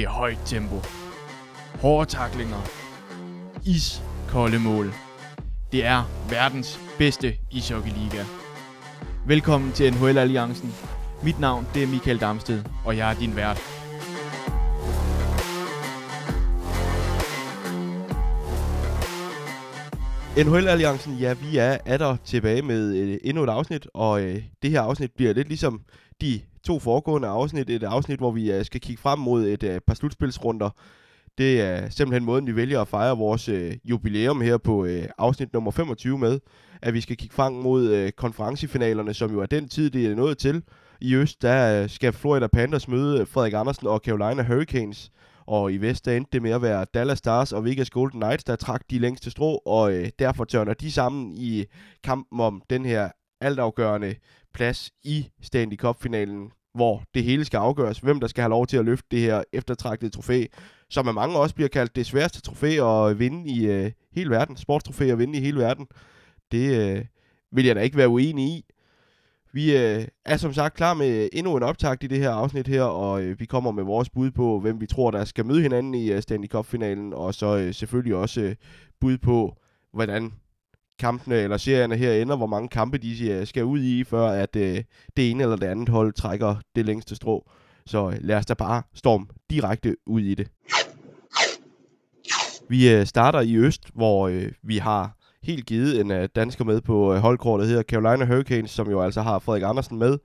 Det er højt tempo. Hårde taklinger. Iskolde mål. Det er verdens bedste ishockeyliga. Velkommen til NHL Alliancen. Mit navn det er Michael Damsted, og jeg er din vært. NHL-alliancen, ja, vi er er der tilbage med øh, endnu et afsnit, og øh, det her afsnit bliver lidt ligesom de to foregående afsnit. Et afsnit, hvor vi uh, skal kigge frem mod et uh, par slutspilsrunder. Det er simpelthen måden, vi vælger at fejre vores øh, jubilæum her på øh, afsnit nummer 25 med, at vi skal kigge frem mod øh, konferencefinalerne, som jo er den tid, det er nået til. I øst, der øh, skal Florida Panthers møde øh, Frederik Andersen og Carolina Hurricanes. Og i vest, der endte det med at være Dallas Stars og Vegas Golden Knights, der trak de længste strå, og øh, derfor tørner de sammen i kampen om den her altafgørende plads i Stanley Cup-finalen, hvor det hele skal afgøres, hvem der skal have lov til at løfte det her eftertragtede trofæ, som af mange også bliver kaldt det sværeste trofæ at vinde i øh, hele verden, sportstrofæ at vinde i hele verden. Det øh, vil jeg da ikke være uenig i. Vi øh, er som sagt klar med endnu en optakt i det her afsnit her, og øh, vi kommer med vores bud på, hvem vi tror, der skal møde hinanden i øh, Stanley Cup-finalen, og så øh, selvfølgelig også øh, bud på, hvordan kampene eller serierne her ender, hvor mange kampe de skal ud i, før at øh, det ene eller det andet hold trækker det længste strå. Så øh, lad os da bare storm direkte ud i det. Vi øh, starter i øst, hvor øh, vi har helt givet en øh, dansker med på øh, holdkortet hedder Carolina Hurricanes, som jo altså har Frederik Andersen med.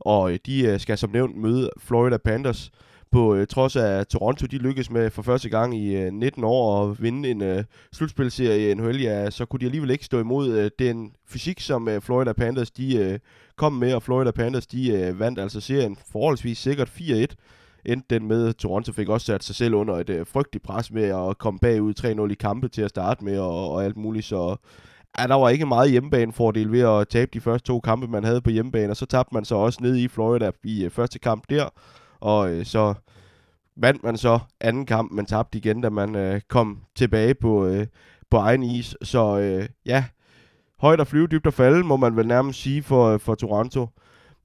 Og øh, de øh, skal som nævnt møde Florida Panthers på øh, trods af Toronto, de lykkedes med for første gang i øh, 19 år at vinde en øh, slutspilserie i NHL, ja, så kunne de alligevel ikke stå imod øh, den fysik, som øh, Florida Panthers de øh, kom med, og Florida Panthers de øh, vandt altså serien forholdsvis sikkert 4-1 endte den med, Toronto fik også sat sig selv under et øh, frygteligt pres med at komme bagud 3-0 i kampe til at starte med og, og alt muligt, så ja, der var ikke meget hjemmebanefordel ved at tabe de første to kampe, man havde på hjemmebane, og så tabte man så også ned i Florida i øh, første kamp der, og øh, så vandt man så anden kamp, men tabte igen, da man øh, kom tilbage på, øh, på egen is, så øh, ja, højt at flyve, dybt at falde, må man vel nærmest sige for, øh, for Toronto.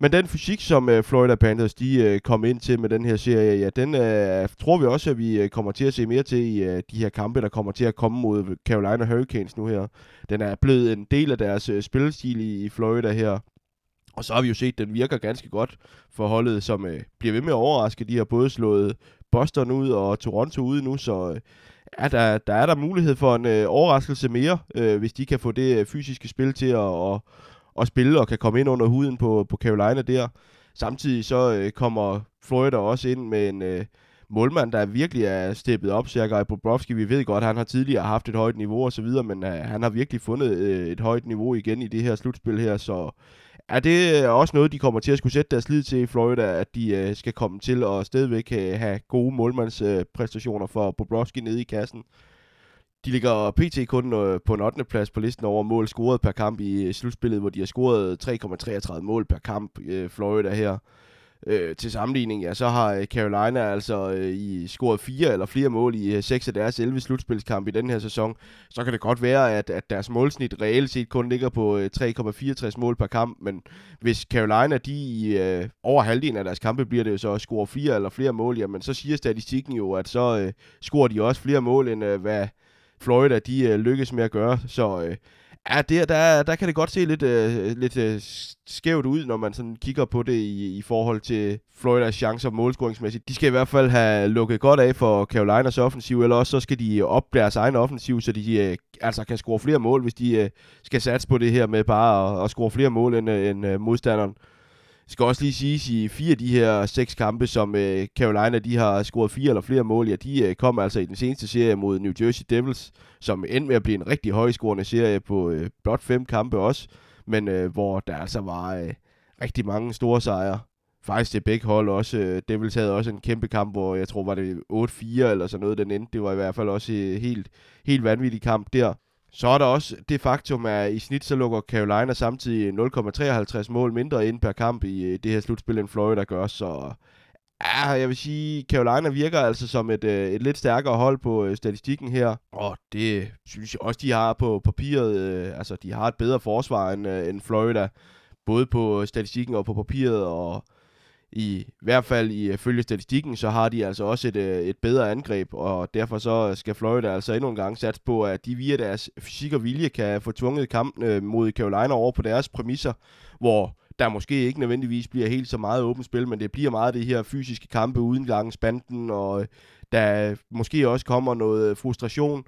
Men den fysik, som øh, Florida Panthers de øh, kom ind til med den her serie, ja, den øh, tror vi også, at vi øh, kommer til at se mere til i øh, de her kampe, der kommer til at komme mod Carolina Hurricanes nu her. Den er blevet en del af deres øh, spillestil i, i Florida her. Og så har vi jo set, at den virker ganske godt for holdet, som øh, bliver ved med at overraske. De har både slået øh, Boston ud og Toronto ud nu, så øh, ja, der, der er der mulighed for en øh, overraskelse mere, øh, hvis de kan få det øh, fysiske spil til at... Og, at spille og kan komme ind under huden på, på Carolina der. Samtidig så øh, kommer Florida også ind med en øh, målmand, der virkelig er steppet op, Sergej Bobrovski. Vi ved godt, at han har tidligere haft et højt niveau og så videre, men øh, han har virkelig fundet øh, et højt niveau igen i det her slutspil her, så er det øh, også noget, de kommer til at skulle sætte deres lid til i Florida, at de øh, skal komme til at stadigvæk øh, have gode målmandspræstationer øh, for Bobrovski nede i kassen. De ligger pt. kun øh, på en 8. plads på listen over mål scoret per kamp i øh, slutspillet, hvor de har scoret 3,33 mål per kamp, øh, Florida her. Øh, til sammenligning, ja, så har øh, Carolina altså øh, i scoret fire eller flere mål i øh, 6 af deres 11 slutspilskampe i den her sæson. Så kan det godt være, at, at deres målsnit reelt set kun ligger på øh, 3,64 mål per kamp, men hvis Carolina, de i øh, over halvdelen af deres kampe bliver det jo så at score fire eller flere mål, jamen så siger statistikken jo, at så øh, scorer de også flere mål, end øh, hvad Florida, de øh, lykkes med at gøre. Så øh, ja, der, der, der kan det godt se lidt, øh, lidt øh, skævt ud, når man sådan kigger på det i, i forhold til Floridas chancer målscoringsmæssigt. De skal i hvert fald have lukket godt af for Carolinas offensiv, eller også så skal de op deres egen offensiv, så de øh, altså kan score flere mål, hvis de øh, skal satse på det her med bare at, at score flere mål end, øh, end øh, modstanderen. Det skal også lige siges, i fire af de her seks kampe, som øh, Carolina de har scoret fire eller flere mål, ja, de øh, kom altså i den seneste serie mod New Jersey Devils, som endte med at blive en rigtig højscorende serie på øh, blot fem kampe også, men øh, hvor der altså var øh, rigtig mange store sejre. Faktisk det begge hold også. Øh, Devils havde også en kæmpe kamp, hvor jeg tror var det 8-4 eller sådan noget, den endte. Det var i hvert fald også en helt, helt vanvittig kamp der. Så er der også det faktum, at i snit så lukker Carolina samtidig 0,53 mål mindre ind per kamp i øh, det her slutspil, end Florida gør. Så ja, jeg vil sige, Carolina virker altså som et, øh, et lidt stærkere hold på øh, statistikken her. Og det synes jeg også, de har på papiret. Altså, de har et bedre forsvar end, end Florida. Både på statistikken og på papiret. Og i hvert fald i øh, følge statistikken, så har de altså også et, øh, et bedre angreb, og derfor så skal Florida altså endnu en gang satse på, at de via deres fysik og vilje kan få tvunget kampen øh, mod Carolina over på deres præmisser, hvor der måske ikke nødvendigvis bliver helt så meget åbent spil, men det bliver meget det her fysiske kampe uden langs banden, og der måske også kommer noget frustration.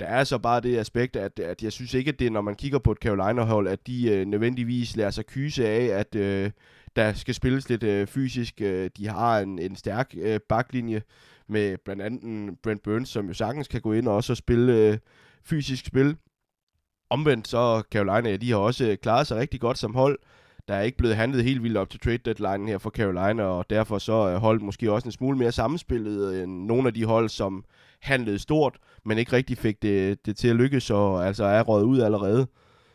Der er så bare det aspekt, at, at jeg synes ikke, at det når man kigger på et Carolina-hold, at de øh, nødvendigvis lader sig kyse af, at øh, der skal spilles lidt øh, fysisk. Øh, de har en, en stærk øh, baklinje med blandt andet Brent Burns, som jo sagtens kan gå ind og også spille øh, fysisk spil. Omvendt så Carolina, ja, de har også øh, klaret sig rigtig godt som hold der er ikke blevet handlet helt vildt op til trade deadline her for Carolina, og derfor så er holdet måske også en smule mere sammenspillet øh, end nogle af de hold, som handlede stort, men ikke rigtig fik det, det til at lykkes, og altså er røget ud allerede.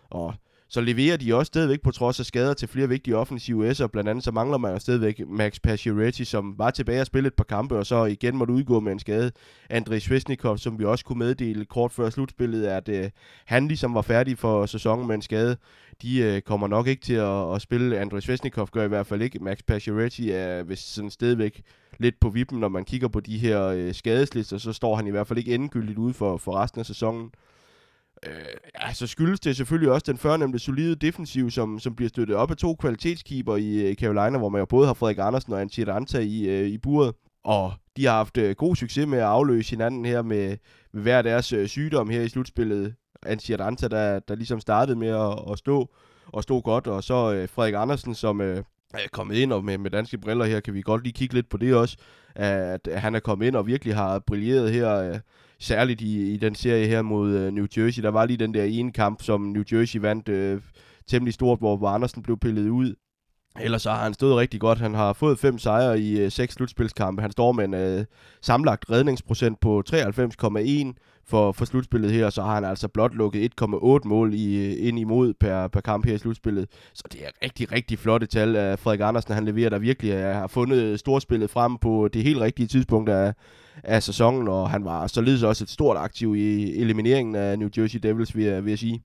Og så leverer de også stadigvæk på trods af skader til flere vigtige offensive S'er. Blandt andet så mangler man jo stadigvæk Max Pacioretty, som var tilbage og spille et par kampe, og så igen måtte udgå med en skade. Andrei Svesnikov, som vi også kunne meddele kort før slutspillet, at øh, han ligesom var færdig for sæsonen med en skade. De øh, kommer nok ikke til at, at spille. Andrei Svesnikov gør i hvert fald ikke. Max Pacioretty er vist sådan stadigvæk lidt på vippen, når man kigger på de her øh, skadeslister, så står han i hvert fald ikke endegyldigt ude for, for resten af sæsonen. Øh, ja, så skyldes det selvfølgelig også den førnævnte solide defensiv, som, som bliver støttet op af to kvalitetskeeper i øh, Carolina, hvor man jo både har Frederik Andersen og Antje Ranta i, øh, i buret. Og de har haft øh, god succes med at afløse hinanden her med, med hver deres øh, sygdom her i slutspillet. Antje Ranta, der, der ligesom startede med at, at stå og stå godt, og så øh, Frederik Andersen, som øh, er kommet ind, og med, med danske briller her kan vi godt lige kigge lidt på det også, at, han er kommet ind og virkelig har brilleret her, øh, særligt i, i den serie her mod øh, New Jersey. Der var lige den der ene kamp, som New Jersey vandt øh, temmelig stort, hvor, hvor Andersen blev pillet ud. Ellers så har han stået rigtig godt. Han har fået fem sejre i øh, seks slutspilskampe. Han står med en øh, samlagt redningsprocent på 93,1 for, for slutspillet her, så har han altså blot lukket 1,8 mål i, øh, ind imod per, per kamp her i slutspillet. Så det er rigtig, rigtig flotte tal af Frederik Andersen. Han leverer der virkelig Jeg har fundet storspillet frem på det helt rigtige tidspunkt af, af sæsonen, og han var således også et stort aktiv i elimineringen af New Jersey Devils, vil jeg, vil jeg sige.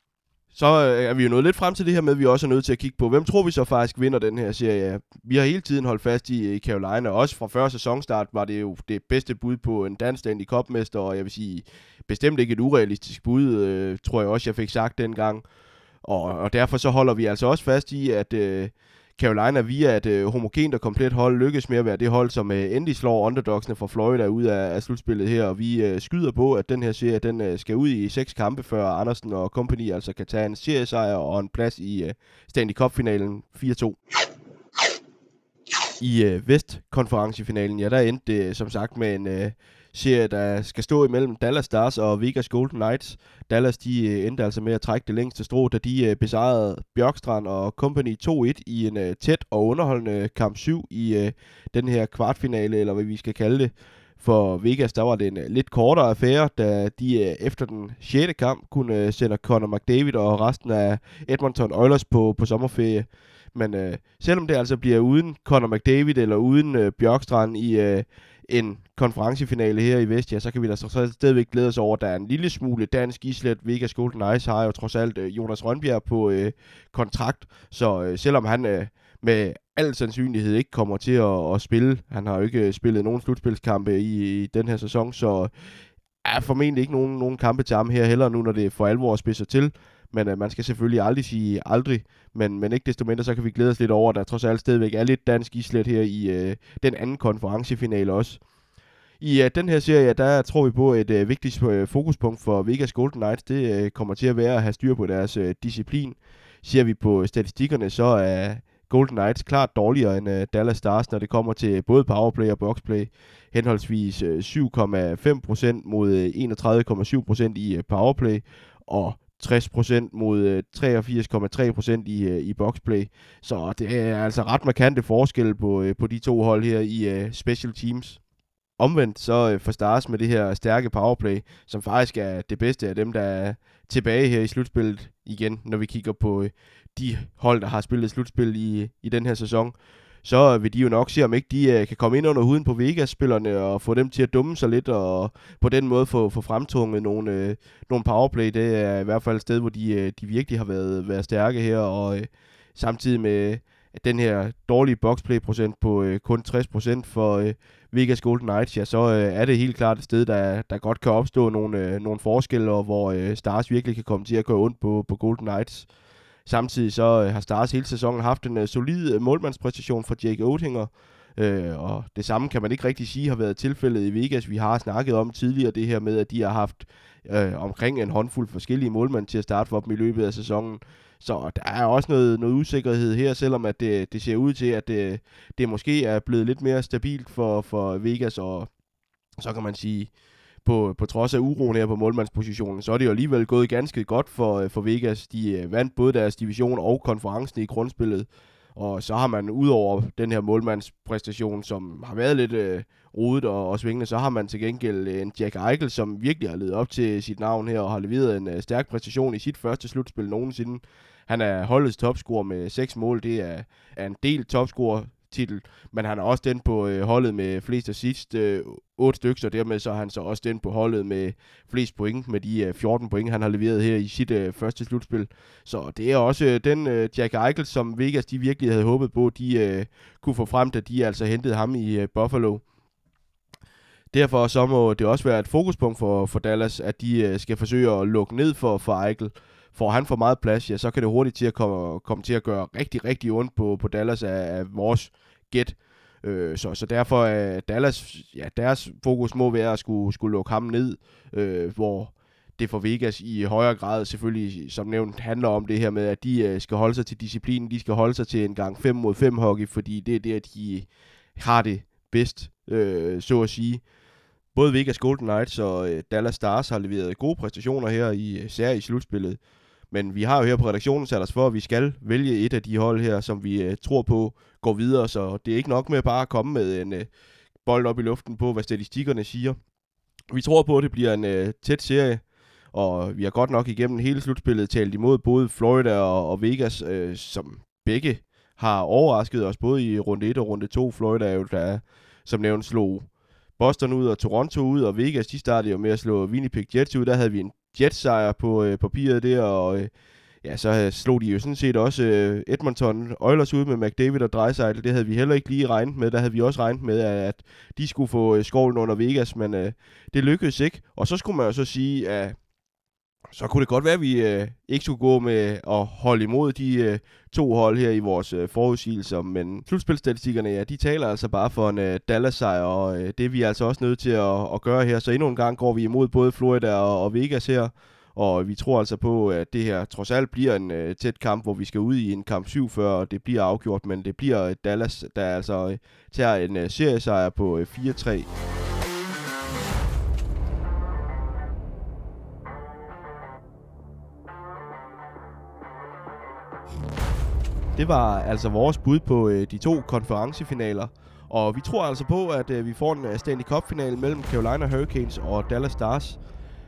Så øh, er vi jo nået lidt frem til det her med, at vi også er nødt til at kigge på, hvem tror vi så faktisk vinder den her serie. Vi har hele tiden holdt fast i, øh, Carolina, også fra før sæsonstart var det jo det bedste bud på en i kopmester, og jeg vil sige, bestemt ikke et urealistisk bud, øh, tror jeg også, jeg fik sagt dengang. Og, og derfor så holder vi altså også fast i, at øh, Carolina via et øh, homogent og komplet hold lykkes med at være det hold, som øh, endelig slår underdogsene fra Florida ud af, af slutspillet her, og vi øh, skyder på, at den her serie den øh, skal ud i seks kampe, før Andersen og company altså kan tage en seriesejr og en plads i øh, Stanley Cup-finalen 4-2. I øh, Vestkonferencefinalen, ja, der endte det øh, som sagt med en øh, serie, der skal stå imellem Dallas Stars og Vegas Golden Knights. Dallas de øh, endte altså med at trække det længste strå, da de øh, besejrede Bjørkstrand og Company 2-1 i en øh, tæt og underholdende kamp 7 i øh, den her kvartfinale, eller hvad vi skal kalde det. For Vegas, der var det en øh, lidt kortere affære, da de øh, efter den 6. kamp kunne sende Connor McDavid og resten af Edmonton Oilers på, på sommerferie. Men øh, selvom det altså bliver uden Conor McDavid eller uden øh, Bjørkstrand i øh, en konferencefinale her i Vestia, så kan vi da så stadigvæk glæde os over, at der er en lille smule dansk islet. Vegas Golden Ice har jo trods alt øh, Jonas Rønbjerg på øh, kontrakt, så øh, selvom han øh, med al sandsynlighed ikke kommer til at, at spille, han har jo ikke øh, spillet nogen slutspilskampe i, i den her sæson, så er formentlig ikke nogen, nogen kampe til ham her heller nu, når det for alvor spidser til. Men øh, man skal selvfølgelig aldrig sige aldrig, men, men ikke desto mindre, så kan vi glæde os lidt over, at der trods alt stadigvæk er lidt dansk islet her i øh, den anden konferencefinale også. I øh, den her serie, der tror vi på et øh, vigtigt øh, fokuspunkt for Vegas Golden Knights. Det øh, kommer til at være at have styr på deres øh, disciplin. Ser vi på statistikkerne, så er Golden Knights klart dårligere end øh, Dallas Stars, når det kommer til både powerplay og boxplay. Henholdsvis øh, 7,5% mod øh, 31,7% i øh, powerplay, og 60% mod øh, 83,3% i, øh, i boxplay. Så det er altså ret markante forskelle på, øh, på de to hold her i special teams. Omvendt så for Stars med det her stærke powerplay, som faktisk er det bedste af dem, der er tilbage her i slutspillet igen, når vi kigger på de hold, der har spillet slutspil i, i den her sæson, så vil de jo nok se, om ikke de øh, kan komme ind under huden på Vegas-spillerne og få dem til at dumme sig lidt, og på den måde få, få fremtunget nogle, øh, nogle powerplay. Det er i hvert fald et sted, hvor de, øh, de virkelig har været, været stærke her, og øh, samtidig med at den her dårlige boxplay-procent på øh, kun 60% for øh, Vegas Golden Knights, ja, så øh, er det helt klart et sted, der, der godt kan opstå nogle, øh, nogle forskelle, og hvor øh, Stars virkelig kan komme til at gå ondt på, på Golden Knights. Samtidig så øh, har Stars hele sæsonen haft en øh, solid øh, målmandspræstation fra Jake Oettinger, øh, og det samme kan man ikke rigtig sige har været tilfældet i Vegas. Vi har snakket om tidligere det her med, at de har haft øh, omkring en håndfuld forskellige målmænd til at starte for dem i løbet af sæsonen. Så der er også noget, noget usikkerhed her, selvom at det, det ser ud til, at det, det måske er blevet lidt mere stabilt for, for Vegas, og så kan man sige, på, på trods af uroen her på målmandspositionen, så er det jo alligevel gået ganske godt for, øh, for Vegas. De øh, vandt både deres division og konferencen i grundspillet. Og så har man udover den her målmandspræstation, som har været lidt øh, rodet og, og svingende, så har man til gengæld øh, en Jack Eichel, som virkelig har levet op til sit navn her og har leveret en øh, stærk præstation i sit første slutspil nogensinde. Han er holdets topscorer med 6 mål. Det er, er en del topscorer titel, men han er også den på øh, holdet med flest assist, øh, 8 stykker, og dermed så er han så også den på holdet med flest point, med de øh, 14 point, han har leveret her i sit øh, første slutspil. Så det er også øh, den øh, Jack Eichel, som Vegas de virkelig havde håbet på, de øh, kunne få frem, da de altså hentede ham i øh, Buffalo. Derfor så må det også være et fokuspunkt for, for Dallas, at de øh, skal forsøge at lukke ned for, for Eichel. Får han for meget plads, ja, så kan det hurtigt til at komme, komme til at gøre rigtig, rigtig ondt på, på Dallas af, af vores gæt. Øh, så, så derfor er Dallas, ja, deres fokus må være at skulle, skulle lukke ham ned, øh, hvor det for Vegas i højere grad selvfølgelig, som nævnt, handler om det her med, at de øh, skal holde sig til disciplinen, de skal holde sig til en gang 5 mod 5 hockey, fordi det er det, de har det bedst, øh, så at sige. Både Vegas Golden Knights og øh, Dallas Stars har leveret gode præstationer her, i, især i slutspillet. Men vi har jo her på redaktionen sat os for, at vi skal vælge et af de hold her, som vi øh, tror på går videre. Så det er ikke nok med bare at komme med en øh, bold op i luften på, hvad statistikkerne siger. Vi tror på, at det bliver en øh, tæt serie, og vi har godt nok igennem hele slutspillet talt imod både Florida og, og Vegas, øh, som begge har overrasket os, både i runde 1 og runde 2. Florida er jo, der som nævnt slog Boston ud og Toronto ud, og Vegas, de startede jo med at slå Winnipeg Jets ud. Der havde vi en Jets-sejr på øh, papiret der, og øh, ja, så øh, slog de jo sådan set også øh, Edmonton Oilers ud med McDavid og Dreisaitl. Det havde vi heller ikke lige regnet med. Der havde vi også regnet med, at de skulle få øh, skovlen under Vegas, men øh, det lykkedes ikke. Og så skulle man jo så sige, at så kunne det godt være, at vi øh, ikke skulle gå med at holde imod de øh, to hold her i vores øh, forudsigelser, men slutspilstatistikkerne, ja, de taler altså bare for en øh, Dallas-sejr, og øh, det er vi altså også nødt til at, at gøre her. Så endnu en gang går vi imod både Florida og, og Vegas her, og vi tror altså på, at det her trods alt bliver en øh, tæt kamp, hvor vi skal ud i en kamp 7 før, og det bliver afgjort, men det bliver øh, Dallas, der altså øh, tager en øh, seriesejr på øh, 4-3. Det var altså vores bud på øh, de to konferencefinaler. Og vi tror altså på, at øh, vi får en øh, Stanley Cup-finale mellem Carolina Hurricanes og Dallas Stars.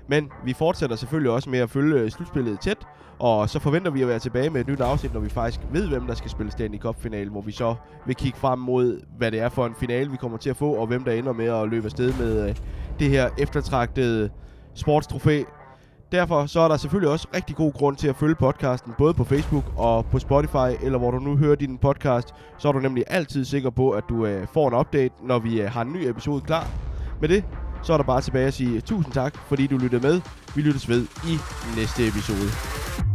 Men vi fortsætter selvfølgelig også med at følge øh, slutspillet tæt, og så forventer vi at være tilbage med et nyt afsnit, når vi faktisk ved, hvem der skal spille Stanley Cup-finale, hvor vi så vil kigge frem mod, hvad det er for en finale, vi kommer til at få, og hvem der ender med at løbe afsted med øh, det her eftertragtede sportstrofæ. Derfor så er der selvfølgelig også rigtig god grund til at følge podcasten, både på Facebook og på Spotify, eller hvor du nu hører din podcast, så er du nemlig altid sikker på, at du øh, får en update, når vi øh, har en ny episode klar. Med det, så er der bare tilbage at sige tusind tak, fordi du lyttede med. Vi lyttes ved i næste episode.